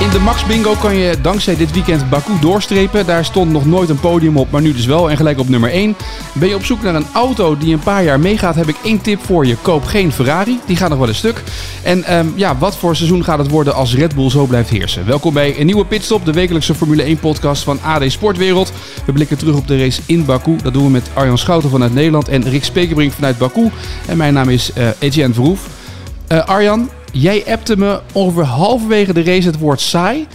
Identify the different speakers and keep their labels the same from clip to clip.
Speaker 1: In de Max Bingo kan je dankzij dit weekend Baku doorstrepen. Daar stond nog nooit een podium op, maar nu dus wel. En gelijk op nummer 1. Ben je op zoek naar een auto die een paar jaar meegaat, heb ik één tip voor je. Koop geen Ferrari, die gaat nog wel een stuk. En ehm, ja, wat voor seizoen gaat het worden als Red Bull zo blijft heersen? Welkom bij een nieuwe pitstop, de wekelijkse Formule 1 podcast van AD Sportwereld. We blikken terug op de race in Baku. Dat doen we met Arjan Schouten vanuit Nederland en Rick Spekerbrink vanuit Baku. En mijn naam is uh, Etienne Verhoef. Uh, Arjan, Jij appte me ongeveer halverwege de race het woord saai.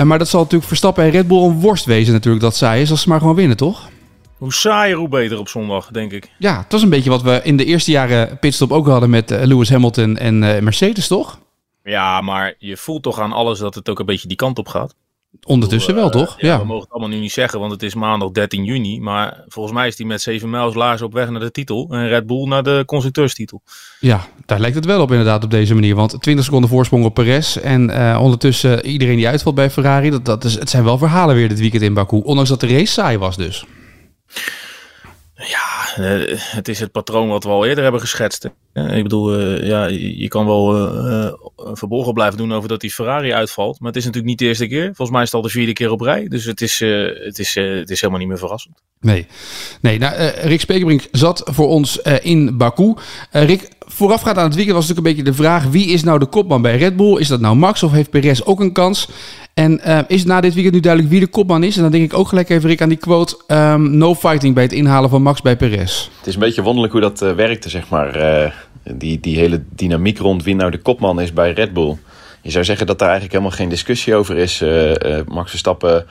Speaker 1: Uh, maar dat zal natuurlijk Verstappen en Red Bull een worst wezen natuurlijk dat saai is. Als ze maar gewoon winnen, toch?
Speaker 2: Hoe saaier, hoe beter op zondag, denk ik.
Speaker 1: Ja, het was een beetje wat we in de eerste jaren pitstop ook hadden met uh, Lewis Hamilton en uh, Mercedes, toch?
Speaker 2: Ja, maar je voelt toch aan alles dat het ook een beetje die kant op gaat.
Speaker 1: Ondertussen wel, toch?
Speaker 2: Ja, ja, We mogen het allemaal nu niet zeggen, want het is maandag 13 juni. Maar volgens mij is hij met 7 mijls laars op weg naar de titel. En Red Bull naar de constructeurstitel.
Speaker 1: Ja, daar lijkt het wel op inderdaad op deze manier. Want 20 seconden voorsprong op Perez. En uh, ondertussen iedereen die uitvalt bij Ferrari. Dat, dat is, het zijn wel verhalen weer dit weekend in Baku. Ondanks dat de race saai was dus.
Speaker 2: Ja, het is het patroon wat we al eerder hebben geschetst. Ik bedoel, uh, ja, je, kan wel verborgen blijven doen over dat die Ferrari uitvalt. Maar het is natuurlijk niet de eerste keer. Volgens mij is het al de vierde keer op rij. Dus het is, het is, het is helemaal niet meer verrassend.
Speaker 1: Nee, nee nou, Rick Spekerbrink zat voor ons in Baku. Rick, voorafgaand aan het weekend was natuurlijk een beetje de vraag... wie is nou de kopman bij Red Bull? Is dat nou Max of heeft Perez ook een kans? En uh, is na dit weekend nu duidelijk wie de kopman is? En dan denk ik ook gelijk even Rick aan die quote... Um, no fighting bij het inhalen van Max bij Perez.
Speaker 3: Het is een beetje wonderlijk hoe dat uh, werkte, zeg maar. Uh, die, die hele dynamiek rond wie nou de kopman is bij Red Bull. Je zou zeggen dat daar eigenlijk helemaal geen discussie over is. Max Verstappen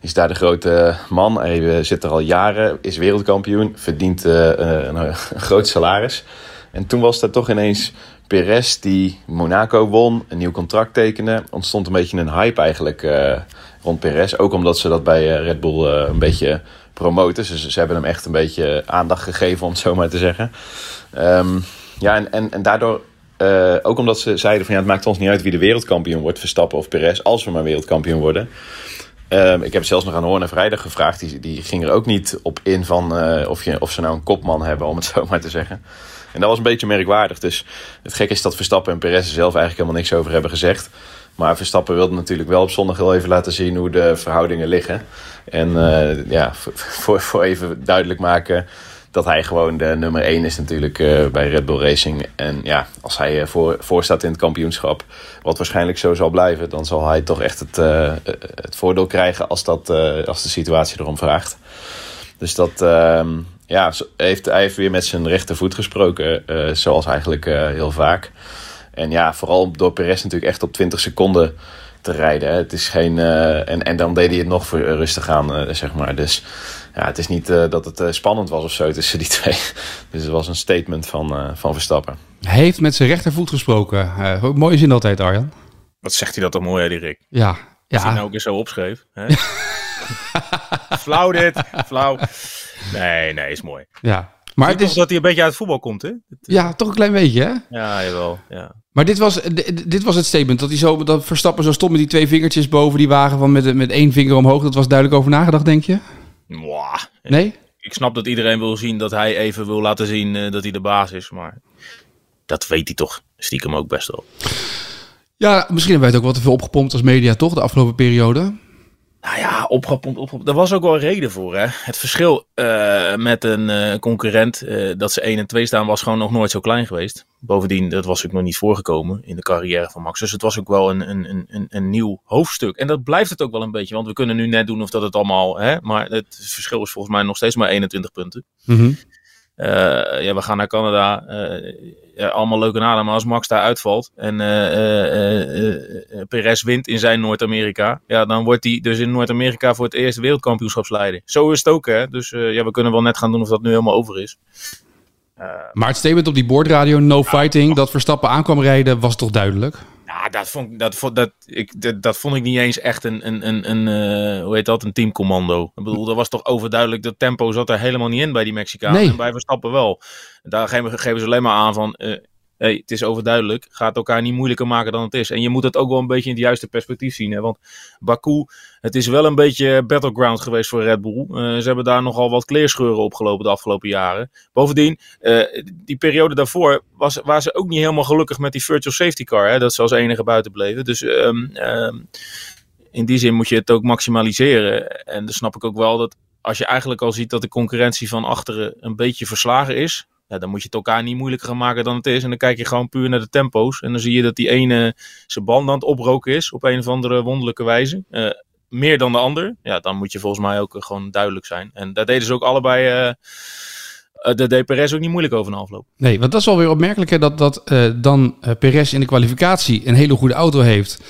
Speaker 3: is daar de grote man. Hij zit er al jaren, is wereldkampioen, verdient een, een groot salaris... En toen was dat toch ineens Perez die Monaco won, een nieuw contract tekende. Ontstond een beetje een hype eigenlijk uh, rond Perez. Ook omdat ze dat bij uh, Red Bull uh, een beetje promoten. Dus ze hebben hem echt een beetje aandacht gegeven, om het zo maar te zeggen. Um, ja, en, en, en daardoor... ook omdat ze zeiden van ja, het maakt ons niet uit wie de wereldkampioen wordt, Verstappen of Perez, als we maar wereldkampioen worden. Um, ik heb zelfs nog aan Hoorn Vrijdag gevraagd. Die, die ging er ook niet op in van of, je, of ze nou een kopman hebben, om het zo maar te zeggen. En dat was een beetje merkwaardig. Dus het gekke is dat Verstappen en Perez er zelf eigenlijk helemaal niks over hebben gezegd. Maar Verstappen wilde natuurlijk wel op zondag heel even laten zien hoe de verhoudingen liggen. En uh, ja, voor, voor even duidelijk maken dat hij gewoon de nummer 1 is natuurlijk uh, bij Red Bull Racing. En ja, als hij uh, voor, voor staat in het kampioenschap, wat waarschijnlijk zo zal blijven, dan zal hij toch echt het, het voordeel krijgen als, dat, als de situatie erom vraagt. Dus dat, ehm, ja, heeft, hij heeft weer met zijn rechtervoet gesproken, uh, zoals eigenlijk uh, heel vaak. En ja, vooral door Perez natuurlijk echt op 20 seconden te rijden. Hè. Het is geen, uh, en, en dan deed hij het nog voor rustig aan, zeg maar. Dus ja, het is niet dat het spannend was of zo tussen die twee. Dus het was een statement van, van Verstappen.
Speaker 1: Hij heeft met zijn rechtervoet gesproken. mooie zin altijd, Arjan.
Speaker 2: Wat zegt hij dat dan mooi, hè, Rick?
Speaker 1: Ja. ja.
Speaker 2: Als hij nou ook eens zo opschreef. Hè? flauw dit, flauw. Nee, nee, is mooi.
Speaker 1: Ja.
Speaker 2: Maar het is dat hij een beetje uit het voetbal komt, hè?
Speaker 1: Ja, toch een klein beetje, hè?
Speaker 2: Ja, jawel. Ja.
Speaker 1: Maar dit was, dit was het statement. Dat hij zo, dat Verstappen zo stond met die twee vingertjes boven die wagen van met, met één vinger omhoog. Dat was duidelijk over nagedacht, denk je?
Speaker 2: Mwah.
Speaker 1: Nee?
Speaker 2: Ik snap dat iedereen wil zien dat hij even wil laten zien uh, dat hij de baas is. Maar dat weet hij toch stiekem ook best wel.
Speaker 1: Ja, misschien hebben wij het ook wat te veel opgepompt als media, toch? De afgelopen periode.
Speaker 2: Nou ja, opgepompt, opgepompt. Er was ook wel een reden voor. Hè? Het verschil uh, met een uh, concurrent, uh, dat ze 1 en 2 staan, was gewoon nog nooit zo klein geweest. Bovendien, dat was ook nog niet voorgekomen in de carrière van Max. Dus het was ook wel een, een, een, een nieuw hoofdstuk. En dat blijft het ook wel een beetje. Want we kunnen nu net doen of dat het allemaal... Hè, maar het verschil is volgens mij nog steeds maar 21 punten.
Speaker 1: Mm.
Speaker 2: Ja, we gaan naar Canada ja, allemaal leuke naden. Maar als Max daar uitvalt en uh, Perez wint in zijn Noord-Amerika, ja, dan wordt hij dus in Noord-Amerika voor het eerst wereldkampioenschapsleider. Zo is het ook, hè. Dus ja, we kunnen wel net gaan doen of dat nu helemaal over is.
Speaker 1: maar het statement op die boordradio, no fighting, dat Verstappen aankwam rijden, was toch duidelijk?
Speaker 2: Ja, Nou, dat vond, dat, vond, dat, ik, dat, dat vond ik niet eens echt een, een, een, een uh, hoe heet dat, een teamcommando. Ik bedoel, dat was toch overduidelijk, dat tempo zat er helemaal niet in bij die Mexicanen. Nee. En bij Verstappen wel. Daar geven, geven ze alleen maar aan van, uh, hey, het is overduidelijk. Ga het elkaar niet moeilijker maken dan het is. En je moet het ook wel een beetje in het juiste perspectief zien. Hè? Want Baku, het is wel een beetje battleground geweest voor Red Bull. Uh, ze hebben daar nogal wat kleerscheuren opgelopen de afgelopen jaren. Bovendien, uh, die periode daarvoor was, waren ze ook niet helemaal gelukkig met die virtual safety car. Hè? Dat ze als enige buiten bleven. Dus um, um, in die zin moet je het ook maximaliseren. En dan snap ik ook wel dat als je eigenlijk al ziet dat de concurrentie van achteren een beetje verslagen is, ja, dan moet je het elkaar niet moeilijker gaan maken dan het is. En dan kijk je gewoon puur naar de tempo's. En dan zie je dat die ene zijn band aan het oproken is op een of andere wonderlijke wijze. Uh, meer dan de ander. Ja, dan moet je volgens mij ook gewoon duidelijk zijn. En daar deden ze ook allebei. Uh, de deed Perez ook niet moeilijk over een afloop.
Speaker 1: Nee, want dat is wel weer opmerkelijk hè, dat, dat uh, dan uh, Perez in de kwalificatie een hele goede auto heeft.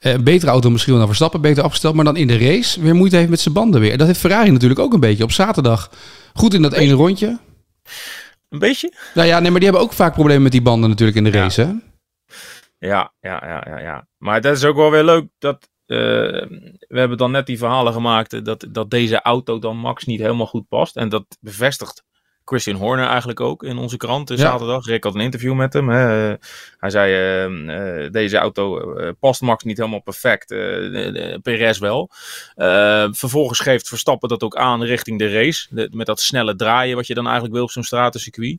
Speaker 1: Uh, een betere auto misschien wel naar Verstappen, beter afgesteld. Maar dan in de race weer moeite heeft met zijn banden weer. Dat heeft Ferrari natuurlijk ook een beetje op zaterdag. Goed in dat ene rondje.
Speaker 2: Een beetje?
Speaker 1: Nou ja, nee, maar die hebben ook vaak problemen met die banden natuurlijk in de race,
Speaker 2: ja.
Speaker 1: hè?
Speaker 2: Ja, ja, ja, ja, ja. Maar dat is ook wel weer leuk dat... Uh, we hebben dan net die verhalen gemaakt dat, dat deze auto dan Max niet helemaal goed past. En dat bevestigt Christian Horner eigenlijk ook in onze krant ja. zaterdag. Rick had een interview met hem. Hè. Hij zei, uh, uh, deze auto uh, past Max niet helemaal perfect. Perez wel. vervolgens geeft Verstappen dat ook aan richting de race. De, met dat snelle draaien wat je dan eigenlijk wil op zo'n stratencircuit.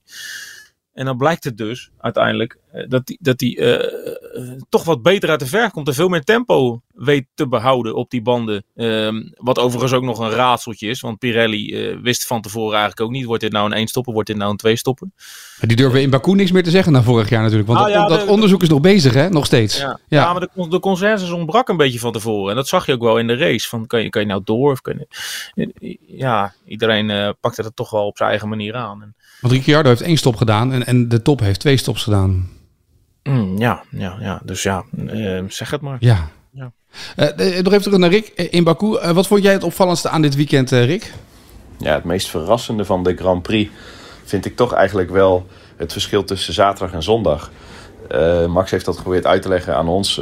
Speaker 2: En dan blijkt het dus uiteindelijk dat hij dat die, uh, toch wat beter uit de verf komt en veel meer tempo weet te behouden op die banden. Um, wat overigens ook nog een raadseltje is, want Pirelli uh, wist van tevoren eigenlijk ook niet: wordt dit nou een één stoppen, wordt dit nou een twee stoppen?
Speaker 1: Die durven in Baku niks meer te zeggen na vorig jaar natuurlijk, want ah, dat, ja, dat de, onderzoek is nog bezig, hè? Nog steeds.
Speaker 2: Ja, ja. ja maar de, de consensus ontbrak een beetje van tevoren en dat zag je ook wel in de race. Van kan je, kan je nou door? Of kan je, ja, iedereen pakte dat toch wel op zijn eigen manier aan.
Speaker 1: Want Ricciardo heeft één stop gedaan en, en de top heeft twee stops gedaan.
Speaker 2: Mm, ja, ja, ja, dus ja, uh, zeg het maar.
Speaker 1: Ja. ja. Uh, nog even terug naar Rick in Baku. Uh, wat vond jij het opvallendste aan dit weekend, Rick?
Speaker 3: Ja, het meest verrassende van de Grand Prix vind ik toch eigenlijk wel het verschil tussen zaterdag en zondag. Max heeft dat geprobeerd uit te leggen aan ons.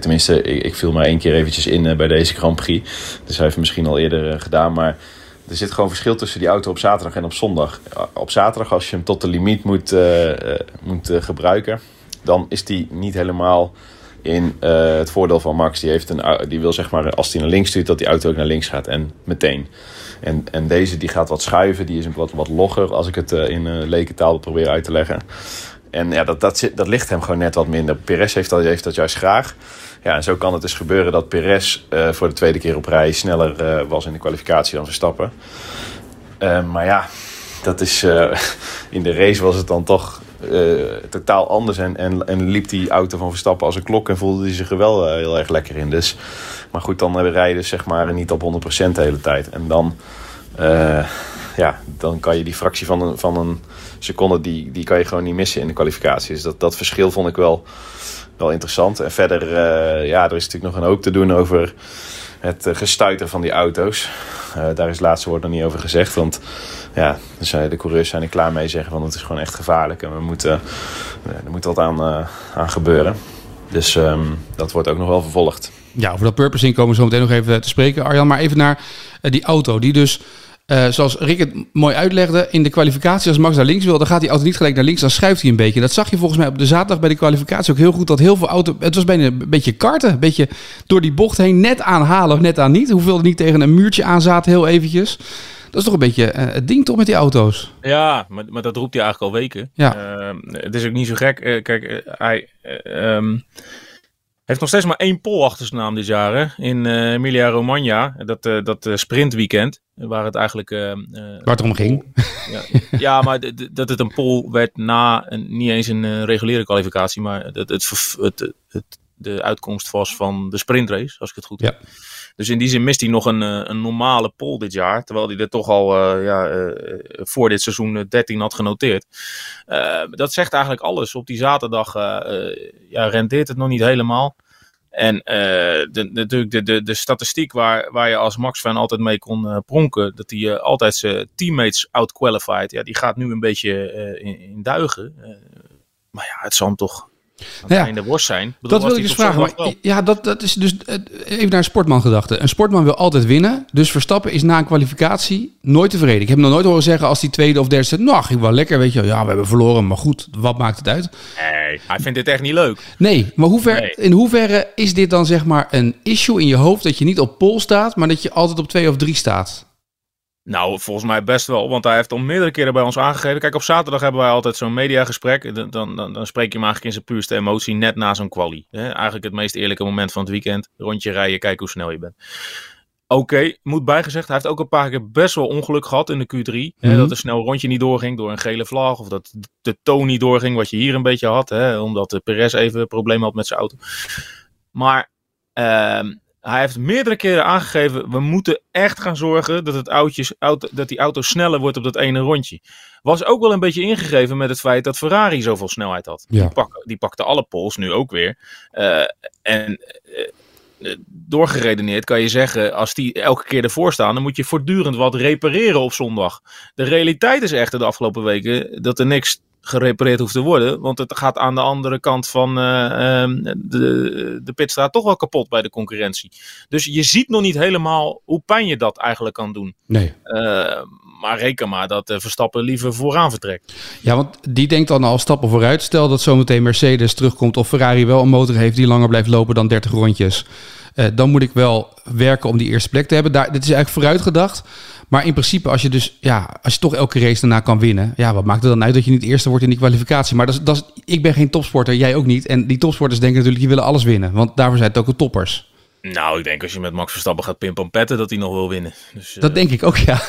Speaker 3: tenminste, ik, ik, viel maar één keer eventjes in bij deze Grand Prix. Dus hij heeft het misschien al eerder gedaan, maar er zit gewoon verschil tussen die auto op zaterdag en op zondag. Op zaterdag, als je hem tot de limiet moet, uh, moet uh, gebruiken, dan is die niet helemaal in het voordeel van Max. Die, heeft een, die wil zeg maar, als hij naar links stuurt, dat die auto ook naar links gaat en meteen. En, en deze die gaat wat schuiven, die is wat, wat logger, als ik het in lekentaal probeer uit te leggen. En ja, dat, dat, dat ligt hem gewoon net wat minder. Perez heeft dat, heeft dat juist graag. Ja, en zo kan het dus gebeuren dat Perez uh, voor de tweede keer op rij sneller uh, was in de kwalificatie dan Verstappen. Uh, maar ja, dat is, in de race was het dan toch totaal anders. En, en, liep die auto van Verstappen als een klok en voelde hij zich er wel heel erg lekker in. Dus, maar goed, dan rijden dus zeg maar niet op 100% de hele tijd. En dan, ja, dan kan je die fractie van een, van een seconde, die, die kan je gewoon niet missen in de kwalificatie. Dus dat, dat verschil vond ik wel wel interessant. En verder, uh, ja, er is natuurlijk nog een hoop te doen over het uh, gestuiter van die auto's. Daar is het laatste woord nog niet over gezegd. Want ja, de coureurs zijn er klaar mee zeggen van het is gewoon echt gevaarlijk. En we moeten, er moet wat aan, aan gebeuren. Dus um, dat wordt ook nog wel vervolgd.
Speaker 1: Ja, over dat purposing komen we zo meteen nog even te spreken, Arjan. Maar even naar die auto die dus uh, zoals Rick het mooi uitlegde, in de kwalificatie, als Max naar links wil, dan gaat die auto niet gelijk naar links, dan schuift hij een beetje. Dat zag je volgens mij op de zaterdag bij de kwalificatie ook heel goed, dat heel veel auto's, het was bijna een beetje karten, een beetje door die bocht heen, net aanhalen of net aan niet. Hoeveel er niet tegen een muurtje aan zaten, heel eventjes. Dat is toch een beetje uh, het ding toch met die auto's?
Speaker 2: Ja, maar, maar dat roept hij eigenlijk al weken. Ja. Uh, het is ook niet zo gek. kijk, hij... Um heeft nog steeds maar één pol achter zijn naam dit jaar hè? in uh, Emilia Romagna. Dat, uh, dat uh, sprintweekend. Waar het eigenlijk.
Speaker 1: waar het om ging.
Speaker 2: Ja, ja maar dat het een pol werd na een, niet eens een reguliere kwalificatie. Maar dat het, het, het, de uitkomst was van de sprintrace, als ik het goed heb. Ja. Dus in die zin mist hij nog een, een normale pol dit jaar. Terwijl hij er toch al uh, ja, uh, voor dit seizoen 13 had genoteerd. Dat zegt eigenlijk alles. Op die zaterdag ja, rendeert het nog niet helemaal. En natuurlijk de, de, de statistiek waar, waar je als Max-fan altijd mee kon pronken. Dat hij altijd zijn teammates outqualified. Ja, die gaat nu een beetje in, in, duigen. maar ja, het zal hem toch aan
Speaker 1: Nou ja,
Speaker 2: het einde worst zijn. Bedoel,
Speaker 1: Dat wil ik dus vragen. Maar, ja, dat, dat is dus eh, even naar een sportman gedachte. Een sportman wil altijd winnen. Dus Verstappen is na een kwalificatie nooit tevreden. Ik heb hem nog nooit horen zeggen als die tweede of derde zit. Nou, ging wel lekker, weet je wel. Ja, we hebben verloren, maar goed, wat maakt het uit?
Speaker 2: Nee, hij vindt dit echt niet leuk.
Speaker 1: Nee, maar hoe ver,
Speaker 2: Nee.
Speaker 1: in hoeverre is dit dan zeg maar een issue in je hoofd dat je niet op pol staat, maar dat je altijd op twee of drie staat?
Speaker 2: Nou, volgens mij best wel. Want hij heeft al meerdere keren bij ons aangegeven. Kijk, op zaterdag hebben wij altijd zo'n mediagesprek. Dan, dan, dan, spreek je hem eigenlijk in zijn puurste emotie net na zo'n quali. Hè? Eigenlijk het meest eerlijke moment van het weekend. Rondje rijden, kijken hoe snel je bent. Oké, moet bijgezegd, hij heeft ook een paar keer best wel ongeluk gehad in de Q3. Hè,
Speaker 1: Mhm.
Speaker 2: dat er snel een rondje niet doorging door een gele vlag. Of dat de toon niet doorging, wat je hier een beetje had. Hè, omdat de Perez even een probleem had met zijn auto. Maar ehm, hij heeft meerdere keren aangegeven, we moeten echt gaan zorgen dat, het oudjes, auto, dat die auto sneller wordt op dat ene rondje. Was ook wel een beetje ingegeven met het feit dat Ferrari zoveel snelheid had.
Speaker 1: Ja.
Speaker 2: Die, pak, die pakte alle pols, nu ook weer. Eh, en eh, eh, doorgeredeneerd kan je zeggen, als die elke keer ervoor staan, dan moet je voortdurend wat repareren op zondag. De realiteit is echter de afgelopen weken dat er niks gerepareerd hoeft te worden. Want het gaat aan de andere kant van eh, ehm, de, de pitstraat toch wel kapot bij de concurrentie. Dus je ziet nog niet helemaal hoe pijn je dat eigenlijk kan doen.
Speaker 1: Nee.
Speaker 2: Eh, maar reken maar dat eh, Verstappen liever vooraan vertrekt.
Speaker 1: Ja, want die denkt dan al stappen vooruit. Stel dat zometeen Mercedes terugkomt of Ferrari wel een motor heeft die langer blijft lopen dan 30 rondjes. Eh, dan moet ik wel werken om die eerste plek te hebben. Daar, dit is eigenlijk vooruitgedacht. Maar in principe, als je dus ja, als je toch elke race daarna kan winnen, ja, wat maakt het dan uit dat je niet eerste wordt in die kwalificatie? Maar dat is, dat is, ik ben geen topsporter, jij ook niet. En die topsporters denken natuurlijk, die willen alles winnen. Want daarvoor zijn het ook de toppers.
Speaker 2: Nou, ik denk als je met Max Verstappen gaat pimpampetten dat hij nog wil winnen. Dus,
Speaker 1: Dat
Speaker 2: eh,
Speaker 1: denk ik ook, ja.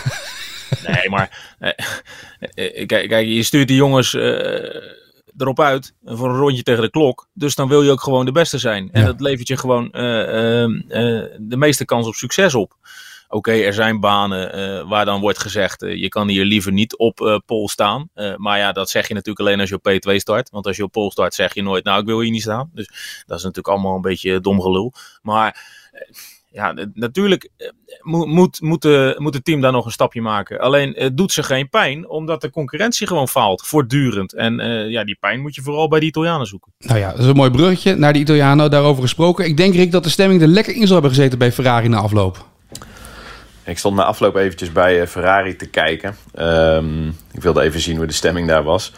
Speaker 2: Nee, maar eh, kijk, kijk, je stuurt die jongens erop uit voor een rondje tegen de klok. Dus dan wil je ook gewoon de beste zijn. En
Speaker 1: Ja.
Speaker 2: dat levert je gewoon eh, eh, eh, de meeste kans op succes op. Oké, er zijn banen waar dan wordt gezegd, je kan hier liever niet op pol staan. Maar ja, dat zeg je natuurlijk alleen als je op P2 start. Want als je op pol start zeg je nooit, nou ik wil hier niet staan. Dus dat is natuurlijk allemaal een beetje dom gelul. Maar ja, natuurlijk eh, moet, moet, moet, de- moet het team daar nog een stapje maken. Alleen het doet ze geen pijn, omdat de concurrentie gewoon faalt, voortdurend. En eh, ja, die pijn moet je vooral bij de Italianen zoeken.
Speaker 1: Nou ja, dat is een mooi bruggetje naar de Italiano, daarover gesproken. Ik denk, Rick, dat de stemming er lekker in zou hebben gezeten bij Ferrari na afloop.
Speaker 3: Ik stond na afloop eventjes bij eh, Ferrari te kijken. Ehm, ik wilde even zien hoe de stemming daar was.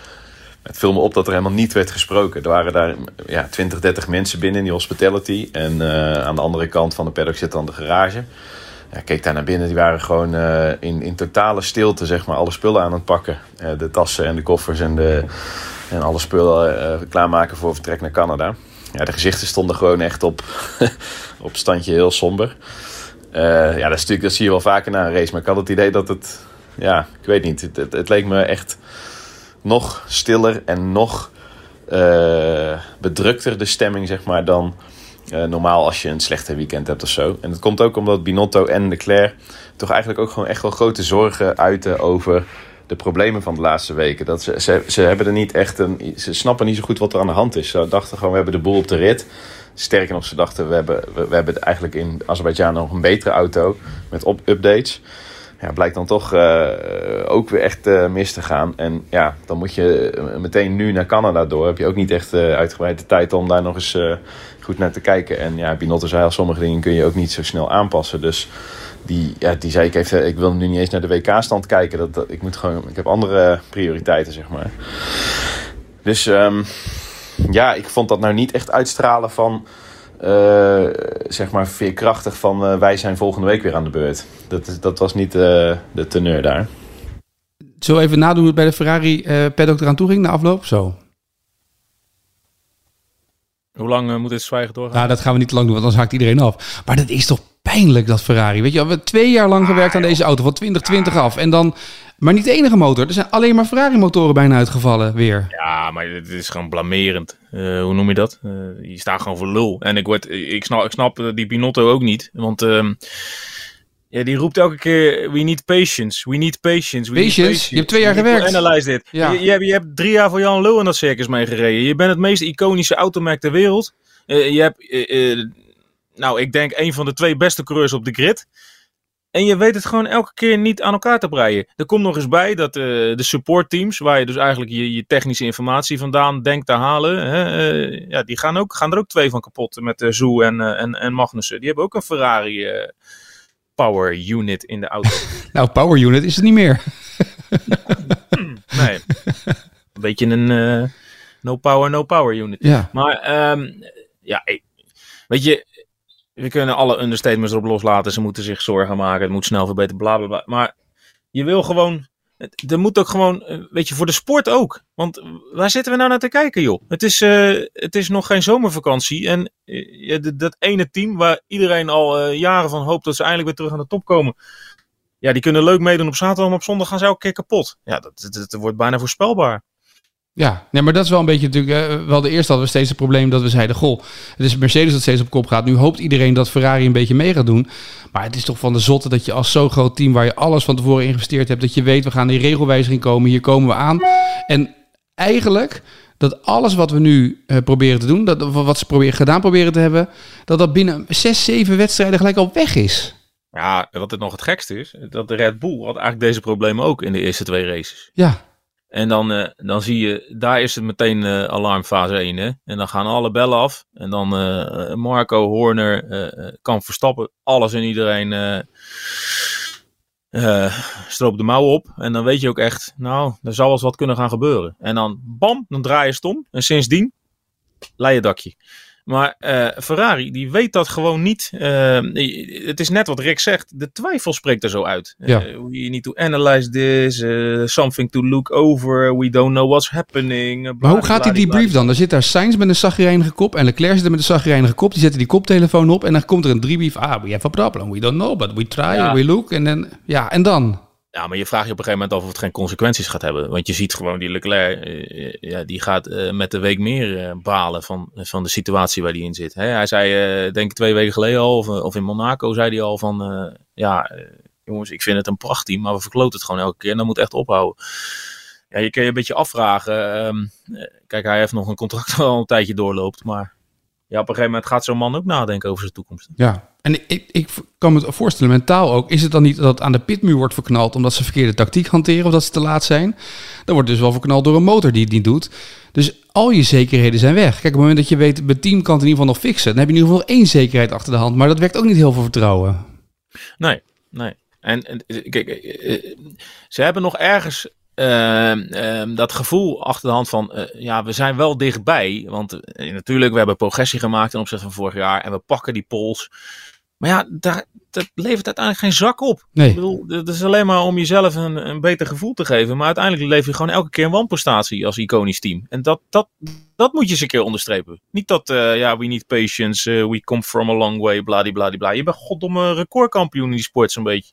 Speaker 3: Het viel me op dat er helemaal niet werd gesproken. Er waren daar ja, 20, 30 mensen binnen in die hospitality. En eh, aan de andere kant van de paddock zit dan de garage. Ja, keek daar naar binnen. Die waren gewoon eh, in, in totale stilte zeg maar, alle spullen aan het pakken. Eh, de tassen en de koffers en, de, en alle spullen klaarmaken voor vertrek naar Canada. Ja, de gezichten stonden gewoon echt op, op standje heel somber. Ja, dat, is dat zie je wel vaker na een race. Maar ik had het idee dat het... Ja, ik weet niet. Het, het leek me echt nog stiller en nog eh, bedrukter de stemming, zeg maar, dan eh, normaal als je een slechte weekend hebt of zo. En dat komt ook omdat Binotto en Leclerc toch eigenlijk ook gewoon echt wel grote zorgen uiten over de problemen van de laatste weken. Dat ze, ze, ze hebben er niet echt een. Ze snappen niet zo goed wat er aan de hand is. Ze dachten gewoon, we hebben de boel op de rit. Sterker nog, ze dachten, we hebben, we, we hebben eigenlijk in Azerbeidzjan nog een betere auto met op updates. Ja, blijkt dan toch eh, ook weer echt eh, mis te gaan. En ja, dan moet je eh, meteen nu naar Canada door. Heb je ook niet echt eh, uitgebreid de tijd om daar nog eens goed naar te kijken. En ja, Binotto zei al, sommige dingen kun je ook niet zo snel aanpassen. Dus die, ja, die zei, ik, even, ik wil nu niet eens naar de WK-stand kijken. Dat, dat, ik, moet gewoon, ik heb andere prioriteiten, zeg maar. Dus ehm, ja, ik vond dat nou niet echt uitstralen van... eh, zeg maar veerkrachtig van eh, wij zijn volgende week weer aan de beurt. Dat, is- dat was niet eh, de teneur daar.
Speaker 1: Zullen we even nadoen hoe het bij de Ferrari eh paddock eraan toe ging na afloop? Zo.
Speaker 2: Hoe lang moet dit zwijgen doorgaan?
Speaker 1: Nou, dat gaan we niet te lang doen, want dan haakt iedereen af. Maar dat is toch pijnlijk, dat Ferrari. Weet je, wel, we hebben twee jaar lang gewerkt aan deze auto, van 2020 af. En dan, maar niet de enige motor. Er zijn alleen maar Ferrari-motoren bijna uitgevallen weer.
Speaker 2: Ja, maar het is gewoon blamerend. Eh, hoe noem je dat? Eh, je staat gewoon voor lul. En ik, word, ik, snap, ik snap eh, die Binotto ook niet. Want ehm, ja, die roept elke keer: We need patience. We need patience. We
Speaker 1: Patience?
Speaker 2: Need patience.
Speaker 1: Je hebt twee jaar gewerkt.
Speaker 2: Analyse dit.
Speaker 1: Ja.
Speaker 2: Je, je, hebt, je hebt drie jaar voor Jan Lul in dat circus meegereden. Je bent het meest iconische automerk ter wereld. Je hebt, nou, ik denk een van de twee beste coureurs op de grid. En je weet het gewoon elke keer niet aan elkaar te breien. Er komt nog eens bij dat uh, de supportteams, waar je dus eigenlijk je, je, technische informatie vandaan denkt te halen, hè, uh, ja, die gaan, ook, gaan er ook twee van kapot met uh, Zoe en, en, en Magnussen. Die hebben ook een Ferrari Power Unit in de auto.
Speaker 1: nou, Power Unit is het niet meer.
Speaker 2: nee. Een beetje een no power, no power unit.
Speaker 1: Ja.
Speaker 2: Maar um, ja, weet je, we kunnen alle understatements erop loslaten. Ze moeten zich zorgen maken. Het moet snel verbeteren, bla bla bla. Maar je wil gewoon. Er moet ook gewoon. eh, Weet je, voor de sport ook. Want waar zitten we nou naar te kijken, joh? Het is, uh, het is nog geen zomervakantie. En uh, dat ene team waar iedereen al jaren van hoopt dat ze eindelijk weer terug aan de top komen. Ja, die kunnen leuk meedoen op zaterdag, maar op zondag gaan ze elke keer kapot. Ja, dat, dat wordt bijna voorspelbaar.
Speaker 1: Ja, nee, maar dat is wel een beetje natuurlijk. Uh, wel de eerste hadden we steeds het probleem dat we zeiden: Goh, het is Mercedes dat steeds op kop gaat. Nu hoopt iedereen dat Ferrari een beetje mee gaat doen. Maar het is toch van de zotte dat je als zo'n groot team waar je alles van tevoren ingeïnvesteerd hebt, dat je weet, we gaan in regelwijziging komen, hier komen we aan. En eigenlijk dat alles wat we nu uh, proberen te doen, dat, wat ze proberen, gedaan proberen te hebben, dat dat binnen zes, zeven wedstrijden gelijk al weg is.
Speaker 2: Ja, wat het nog het gekste is, dat de Red Bull had eigenlijk deze problemen ook in de eerste twee races.
Speaker 1: Ja.
Speaker 2: En dan, uh, dan zie je, daar is het meteen uh, alarmfase 1. Hè? En dan gaan alle bellen af. En dan uh, Marco Horner kan verstappen. Alles en iedereen stroopt de mouw op. En dan weet je ook echt, nou, er zal wel eens wat kunnen gaan gebeuren. En dan, bam, dan draai je stom. En sindsdien, leien dakje. Maar uh, Ferrari, die weet dat gewoon niet. Uh, het is net wat Rick zegt. De twijfel spreekt er zo uit.
Speaker 1: Ja.
Speaker 2: Uh, we need to analyze this. something to look over. We don't know what's happening.
Speaker 1: maar hoe gaat die debrief dan? Er zit daar Sainz met een zagrijnige kop. En Leclerc zit er met een zagrijnige kop. Die zetten die koptelefoon op. En dan komt er een debrief. Ah, we have a problem. We don't know. But we try. Ja. We look. En dan, ja, en dan?
Speaker 2: Ja, maar je vraagt je op een gegeven moment af of het geen consequenties gaat hebben. Want je ziet gewoon die Leclerc, uh, ja, die gaat uh, met de week meer balen van, van de situatie waar hij in zit. Hè? Hij zei, denk ik twee weken geleden al, of, in Monaco zei hij al van, ja, jongens, ik vind het een prachtteam, maar we verkloten het gewoon elke keer en dat moet echt ophouden. Ja, je kan je een beetje afvragen. Um, kijk, hij heeft nog een contract al een tijdje doorloopt, maar ja, op een gegeven moment gaat zo'n man ook nadenken over zijn toekomst.
Speaker 1: Ja, en ik, ik kan me voorstellen, mentaal ook, is het dan niet dat aan de pitmuur wordt verknald omdat ze verkeerde tactiek hanteren of dat ze te laat zijn? Dan wordt dus wel verknald door een motor die het niet doet. Dus al je zekerheden zijn weg. Kijk, op het moment dat je weet, mijn team kan het in ieder geval nog fixen, dan heb je in ieder geval één zekerheid achter de hand. Maar dat werkt ook niet heel veel vertrouwen.
Speaker 2: Nee, nee. En, kijk, ze hebben nog ergens uh, uh, dat gevoel achter de hand van, uh, ja, we zijn wel dichtbij. Want eh, natuurlijk, we hebben progressie gemaakt ten opzichte van vorig jaar. En we pakken die pols. Maar ja, daar, dat levert uiteindelijk geen zak op.
Speaker 1: Nee.
Speaker 2: Ik bedoel, het is alleen maar om jezelf een, een beter gevoel te geven. Maar uiteindelijk lever je gewoon elke keer een wanprestatie als iconisch team. En dat, dat, dat moet je eens een keer onderstrepen. Niet dat, uh, ja, we need patience, uh, we come from a long way, bladibladibla. Je bent goddomme recordkampioen in die sport zo'n beetje.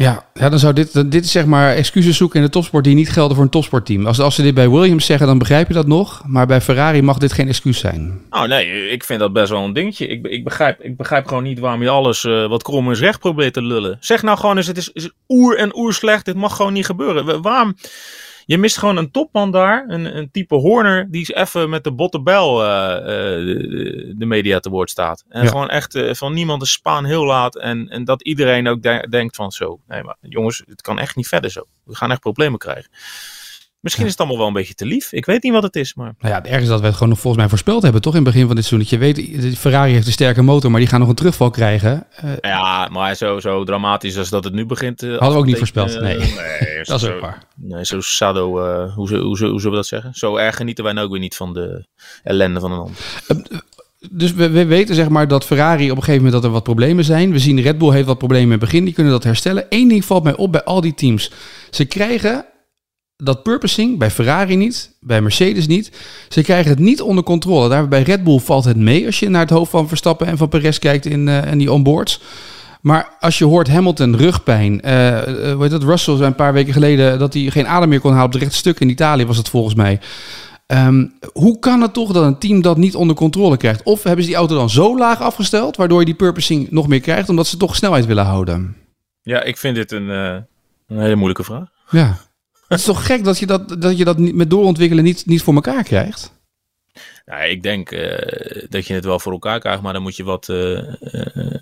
Speaker 1: Ja, ja, dan zou dit, dit is zeg maar excuses zoeken in de topsport die niet gelden voor een topsportteam. Als, als ze dit bij Williams zeggen, dan begrijp je dat nog. Maar bij Ferrari mag dit geen excuus zijn.
Speaker 2: Oh nee, ik vind dat best wel een dingetje. Ik, ik, begrijp, ik begrijp gewoon niet waarom je alles uh, wat krom is recht probeert te lullen. Zeg nou gewoon eens, het is, is oer en oer slecht. Dit mag gewoon niet gebeuren. Waarom... Je mist gewoon een topman daar, een, een type Horner, die even met de botte bel uh, uh, de, de, media te woord staat. En ja. gewoon echt uh, van niemand de spaan heel laat. En, en dat iedereen ook de denkt van zo, nee maar jongens, het kan echt niet verder zo. We gaan echt problemen krijgen. Misschien ja. is het allemaal wel een beetje te lief. Ik weet niet wat het is, maar...
Speaker 1: Nou ja, het ergste is dat we het gewoon nog volgens mij voorspeld hebben, toch? In het begin van dit seizoen. Dat je weet, Ferrari heeft een sterke motor, maar die gaan nog een terugval krijgen.
Speaker 2: Uh, ja, maar zo, zo dramatisch als dat het nu begint... Uh,
Speaker 1: hadden we ook niet voorspeld,
Speaker 2: uh,
Speaker 1: nee.
Speaker 2: nee
Speaker 1: dat is ook waar.
Speaker 2: Nee, zo sado... hoe, hoe, hoe, hoe zullen we dat zeggen? Zo erg genieten wij nou ook weer niet van de ellende van een ander.
Speaker 1: Dus we, we, weten zeg maar dat Ferrari op een gegeven moment dat er wat problemen zijn. We zien Red Bull heeft wat problemen in het begin, die kunnen dat herstellen. Eén ding valt mij op bij al die teams. Ze krijgen dat purposing bij Ferrari niet, bij Mercedes niet. Ze krijgen het niet onder controle. Daar bij Red Bull valt het mee als je naar het hoofd van Verstappen en van Perez kijkt in, uh, in die onboards. Maar als je hoort Hamilton rugpijn, uh, uh, weet dat Russell zei een paar weken geleden dat hij geen adem meer kon halen op het rechte stuk in Italië was het volgens mij. Um, hoe kan het toch dat een team dat niet onder controle krijgt? Of hebben ze die auto dan zo laag afgesteld, waardoor je die purposing nog meer krijgt, omdat ze toch snelheid willen houden?
Speaker 2: Ja, ik vind dit een, uh, een hele moeilijke vraag.
Speaker 1: Ja. Het is toch gek dat je dat, dat, je dat niet, met doorontwikkelen niet, niet voor elkaar krijgt?
Speaker 2: Ja, ik denk uh, dat je het wel voor elkaar krijgt, maar dan moet je wat, uh, uh,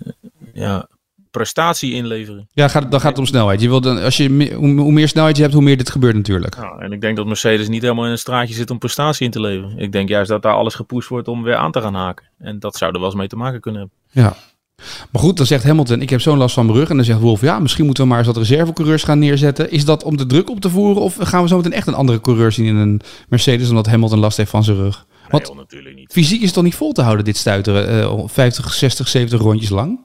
Speaker 2: ja, prestatie inleveren.
Speaker 1: Ja, gaat, dan gaat het om snelheid. Je wilt dan, als je, me- hoe, hoe meer snelheid je hebt, hoe meer dit gebeurt natuurlijk.
Speaker 2: Nou, en ik denk dat Mercedes niet helemaal in een straatje zit om prestatie in te leveren. Ik denk juist dat daar alles gepusht wordt om weer aan te gaan haken. En dat zou er wel eens mee te maken kunnen hebben.
Speaker 1: Ja. Maar goed, dan zegt Hamilton, ik heb zo'n last van mijn rug. En dan zegt Wolf, ja, misschien moeten we maar eens wat reservecoureurs gaan neerzetten. Is dat om de druk op te voeren? Of gaan we zo meteen echt een andere coureur zien in een Mercedes... omdat Hamilton last heeft van zijn rug?
Speaker 2: Nee, joh, natuurlijk niet.
Speaker 1: Fysiek is het toch niet vol te houden, dit stuiteren? eh, 50, 60, 70 rondjes lang?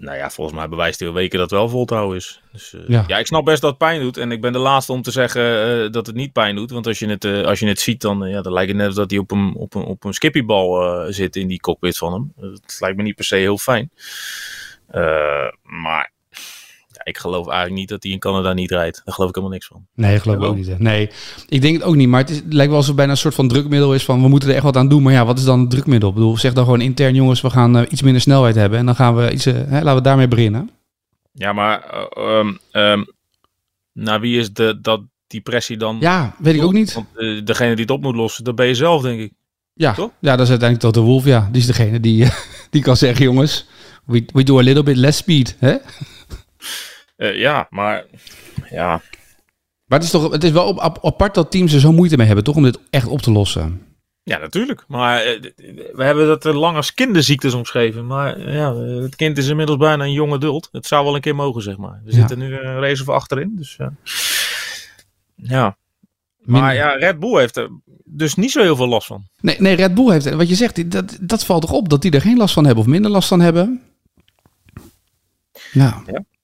Speaker 2: Nou ja, volgens mij bewijst hij al weken dat het wel vol te houden is. Dus, eh,
Speaker 1: Ja.
Speaker 2: ja. ik snap best dat het pijn doet. En ik ben de laatste om te zeggen eh, dat het niet pijn doet. Want als je het, eh, als je het ziet, dan, ja, dan lijkt het net alsof hij op een, op een, op een skippiebal eh, zit in die cockpit van hem. Het lijkt me niet per se heel fijn. Eh, maar ik geloof eigenlijk niet dat hij in Canada niet rijdt. Daar geloof ik helemaal niks van.
Speaker 1: Nee, geloof ik ook niet. Hè. Nee, ik denk het ook niet. Maar het, is, het lijkt wel alsof het bijna een soort van drukmiddel is van... we moeten er echt wat aan doen. Maar ja, wat is dan het drukmiddel? Ik bedoel, zeg dan gewoon intern... jongens, we gaan eh, iets minder snelheid hebben. En dan gaan we iets... eh, hè, laten we daarmee beginnen.
Speaker 2: Ja, maar ehm, naar wie is de, dat, die pressie dan?
Speaker 1: Ja, weet ik ook niet.
Speaker 2: Want degene die het op moet lossen, dat ben je zelf, denk ik.
Speaker 1: Ja,
Speaker 2: Toch?
Speaker 1: ja dat is uiteindelijk tot de Wolf. Ja, die is degene die, die kan zeggen... jongens, we, we do a little bit less speed. Hè?
Speaker 2: Eh, ja, maar ja,
Speaker 1: Maar het is toch het is wel op, apart dat teams er zo moeite mee hebben... toch om dit echt op te lossen.
Speaker 2: ja, natuurlijk. Maar eh, we hebben dat lang als kinderziektes omschreven. Maar eh, ja, het kind is inmiddels bijna een jong adult. Het zou wel een keer mogen, zeg maar. We
Speaker 1: Ja.
Speaker 2: zitten nu een race of achterin. Dus ja. ja. Maar ja, Red Bull heeft er dus niet zo heel veel last van.
Speaker 1: Nee, nee, Red Bull heeft... Wat je zegt, dat, dat valt toch op dat die er geen last van hebben... of minder last van hebben. Ja,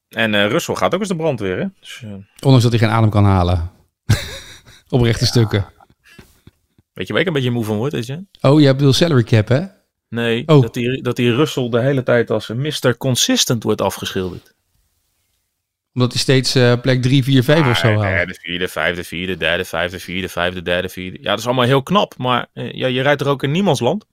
Speaker 2: En eh Russell gaat ook eens de brandweer, hè? Dus, eh,
Speaker 1: ondanks dat hij geen adem kan halen. op rechte stukken.
Speaker 2: weet je waar ik een beetje moe van word, weet je?
Speaker 1: Oh, jij bedoelt salary cap, hè?
Speaker 2: Nee,
Speaker 1: Oh.
Speaker 2: dat, die, dat die Russell de hele tijd als een Mr. Consistent wordt afgeschilderd.
Speaker 1: Omdat hij steeds eh, plek 3, 4, 5 of zo haalt.
Speaker 2: Derde, vierde, vijfde, vierde, derde, vijfde, vierde, vijfde, derde, vierde. Ja, dat is allemaal heel knap. Maar ja, je rijdt er ook in niemands land.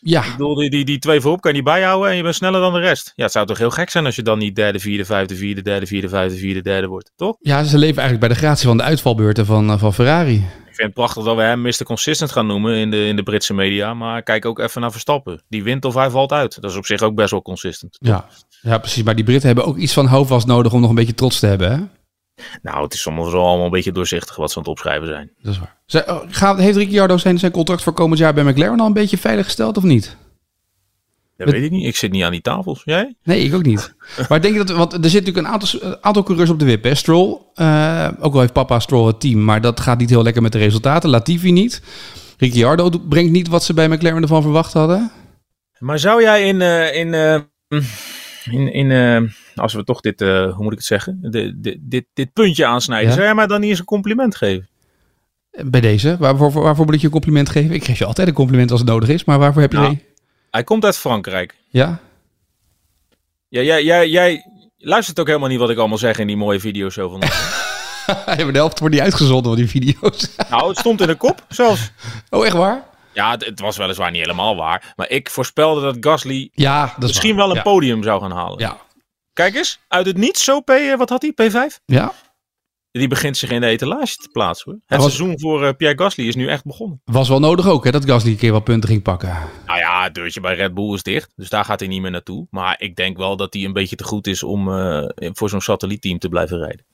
Speaker 1: Ja,
Speaker 2: Ik bedoel, die, die, die twee voorop kan je niet bijhouden en je bent sneller dan de rest. Ja, het zou toch heel gek zijn als je dan niet derde, vierde, vijfde, vierde, derde, vierde, vijfde, vierde, derde wordt, toch?
Speaker 1: ja, ze leven eigenlijk bij de gratie van de uitvalbeurten van, eh, van Ferrari.
Speaker 2: Ik vind het prachtig dat we hem Mr. Consistent gaan noemen in de, in de Britse media. Maar kijk ook even naar Verstappen. Die wint of hij valt uit. Dat is op zich ook best wel consistent.
Speaker 1: Ja. ja, precies. Maar die Britten hebben ook iets van houvast nodig om nog een beetje trots te hebben, hè?
Speaker 2: Nou, het is soms wel allemaal een beetje doorzichtig wat ze aan het opschrijven zijn.
Speaker 1: Dat is waar. Zij- oh, gaat, heeft Ricciardo zijn, zijn contract voor komend jaar bij McLaren al een beetje veilig gesteld of niet?
Speaker 2: Dat weet ik niet. Ik zit niet aan die tafels. Jij?
Speaker 1: Nee, ik ook niet. maar denk je dat, want er zit natuurlijk een aantal, een aantal coureurs op de wip. Hè? Stroll, eh, ook al heeft papa Stroll het team, maar dat gaat niet heel lekker met de resultaten. Latifi niet. Ricciardo do- brengt niet wat ze bij McLaren ervan verwacht hadden.
Speaker 2: Maar zou jij in, eh, in, eh, in, in eh, als we toch dit, eh, hoe moet ik het zeggen, de, de, dit, dit puntje aansnijden,
Speaker 1: Ja.
Speaker 2: zou jij mij dan niet eens een compliment geven?
Speaker 1: Bij deze, waarvoor, waarvoor moet ik je een compliment geven? Ik geef je altijd een compliment als het nodig is, maar waarvoor heb je
Speaker 2: Nou. Hij komt uit Frankrijk.
Speaker 1: Ja?
Speaker 2: Ja, jij, jij, jij luistert ook helemaal niet wat ik allemaal zeg in die mooie videoshow van.
Speaker 1: Ja, maar de helft wordt niet uitgezonden van die video's.
Speaker 2: nou, het stond in de kop zelfs.
Speaker 1: oh, echt waar?
Speaker 2: Ja, het, het was weliswaar niet helemaal waar. Maar ik voorspelde dat Gasly
Speaker 1: Ja, dat is
Speaker 2: misschien
Speaker 1: waar.
Speaker 2: wel een
Speaker 1: ja.
Speaker 2: podium zou gaan halen.
Speaker 1: Ja.
Speaker 2: Kijk eens, uit het niets zo P, eh, wat had hij? P5?
Speaker 1: Ja,
Speaker 2: Die begint zich in de etalage te plaatsen hoor. Het
Speaker 1: was-
Speaker 2: seizoen voor eh, Pierre Gasly is nu echt begonnen.
Speaker 1: was wel nodig ook, hè, dat Gasly een keer wat punten ging pakken.
Speaker 2: Nou ja, het deurtje bij Red Bull is dicht. Dus daar gaat hij niet meer naartoe. Maar ik denk wel dat hij een beetje te goed is om eh, voor zo'n satellietteam te blijven rijden.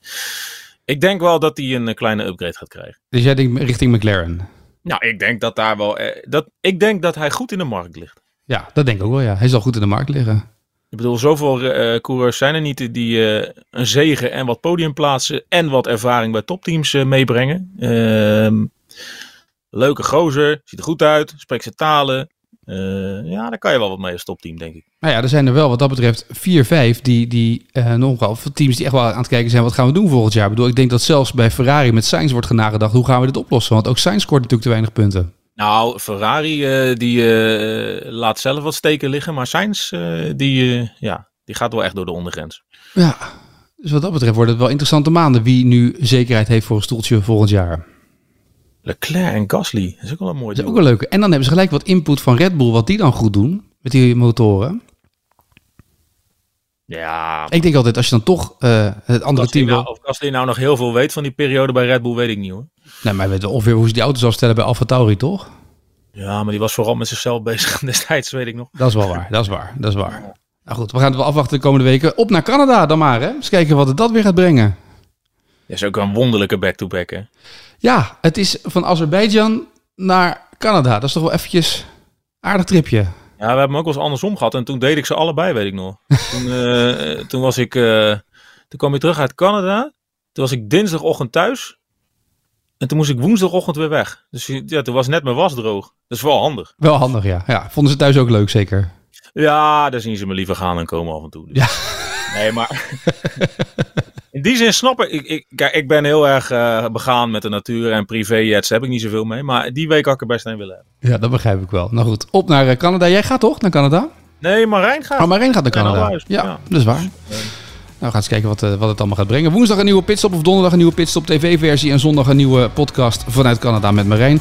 Speaker 2: Ik denk wel dat hij een kleine upgrade gaat krijgen.
Speaker 1: Dus jij denkt richting McLaren?
Speaker 2: Nou, ik denk dat daar wel. eh, dat, ik denk dat hij goed in de markt ligt.
Speaker 1: Ja, dat denk ik ook wel, ja. Hij zal goed in de markt liggen.
Speaker 2: Ik bedoel, zoveel eh coureurs zijn er niet die eh, een zegen en wat podiumplaatsen en wat ervaring bij topteams eh, meebrengen. Ehm, leuke gozer, ziet er goed uit, spreekt zijn talen. Eh, ja, daar kan je wel wat mee als topteam, denk ik.
Speaker 1: Nou ja, er zijn er wel wat dat betreft vier, vijf die, die eh, nogal teams die echt wel aan het kijken zijn. Wat gaan we doen volgend jaar? Ik bedoel, ik denk dat zelfs bij Ferrari met Sainz wordt genagedacht. Hoe gaan we dit oplossen? Want ook Sainz scoort natuurlijk te weinig punten.
Speaker 2: Nou, Ferrari eh, die laat zelf wat steken liggen, maar Sainz die, ja, die gaat wel echt door de ondergrens.
Speaker 1: Ja, dus wat dat betreft wordt het wel interessante maanden. Wie nu zekerheid heeft voor een stoeltje volgend jaar.
Speaker 2: Leclerc en Gasly, dat is ook wel een mooi
Speaker 1: Dat is ook wel leuk. En dan hebben ze gelijk wat input van Red Bull. Wat die dan goed doen met die motoren.
Speaker 2: Ja,
Speaker 1: Ik denk altijd als je dan toch eh, het andere team
Speaker 2: nou, of Gasly nou nog heel veel weet van die periode bij Red Bull, weet ik niet hoor.
Speaker 1: Nee, maar we weten ongeveer hoe ze die auto's afstellen bij Alfa Tauri, toch?
Speaker 2: Ja, maar die was vooral met zichzelf bezig destijds, weet ik nog.
Speaker 1: Dat is wel waar. Dat is waar. Dat is waar. Nou goed, we gaan het wel afwachten de komende weken. Op naar Canada dan maar, hè? Eens kijken wat het dat weer gaat brengen.
Speaker 2: Dat is ook een wonderlijke back-to-back, hè?
Speaker 1: Ja, het is van Azerbeidzjan naar Canada. Dat is toch wel eventjes aardig tripje.
Speaker 2: Ja, we hebben hem ook wel eens andersom gehad. En toen deed ik ze allebei, weet ik nog. toen, eh, toen was ik... eh, toen kwam ik terug uit Canada. Toen was ik dinsdagochtend thuis. En toen moest ik woensdagochtend weer weg. Dus ja, toen was net mijn was droog. Dat is wel handig.
Speaker 1: Wel handig, ja. ja. Vonden ze thuis ook leuk, zeker?
Speaker 2: Ja, daar zien ze me liever gaan en komen af en toe. Dus.
Speaker 1: Ja.
Speaker 2: Nee, maar... In die zin snap ik, ik, ik, kijk, ik ben heel erg eh, begaan met de natuur en privéjets, daar heb ik niet zoveel mee. Maar die week had ik er best een willen hebben.
Speaker 1: Ja, dat begrijp ik wel. Nou goed, op naar eh, Canada. Jij gaat toch naar Canada?
Speaker 2: Nee, Marijn gaat.
Speaker 1: Oh, Marijn gaat naar Canada. Ja,
Speaker 2: ja.
Speaker 1: dat is waar. Nou, we gaan eens kijken wat, wat het allemaal gaat brengen. Woensdag een nieuwe pitstop of donderdag een nieuwe pitstop tv-versie. En zondag een nieuwe podcast vanuit Canada met Marijn.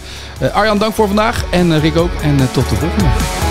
Speaker 1: Arjan, dank voor vandaag. En Rick ook. En tot de volgende.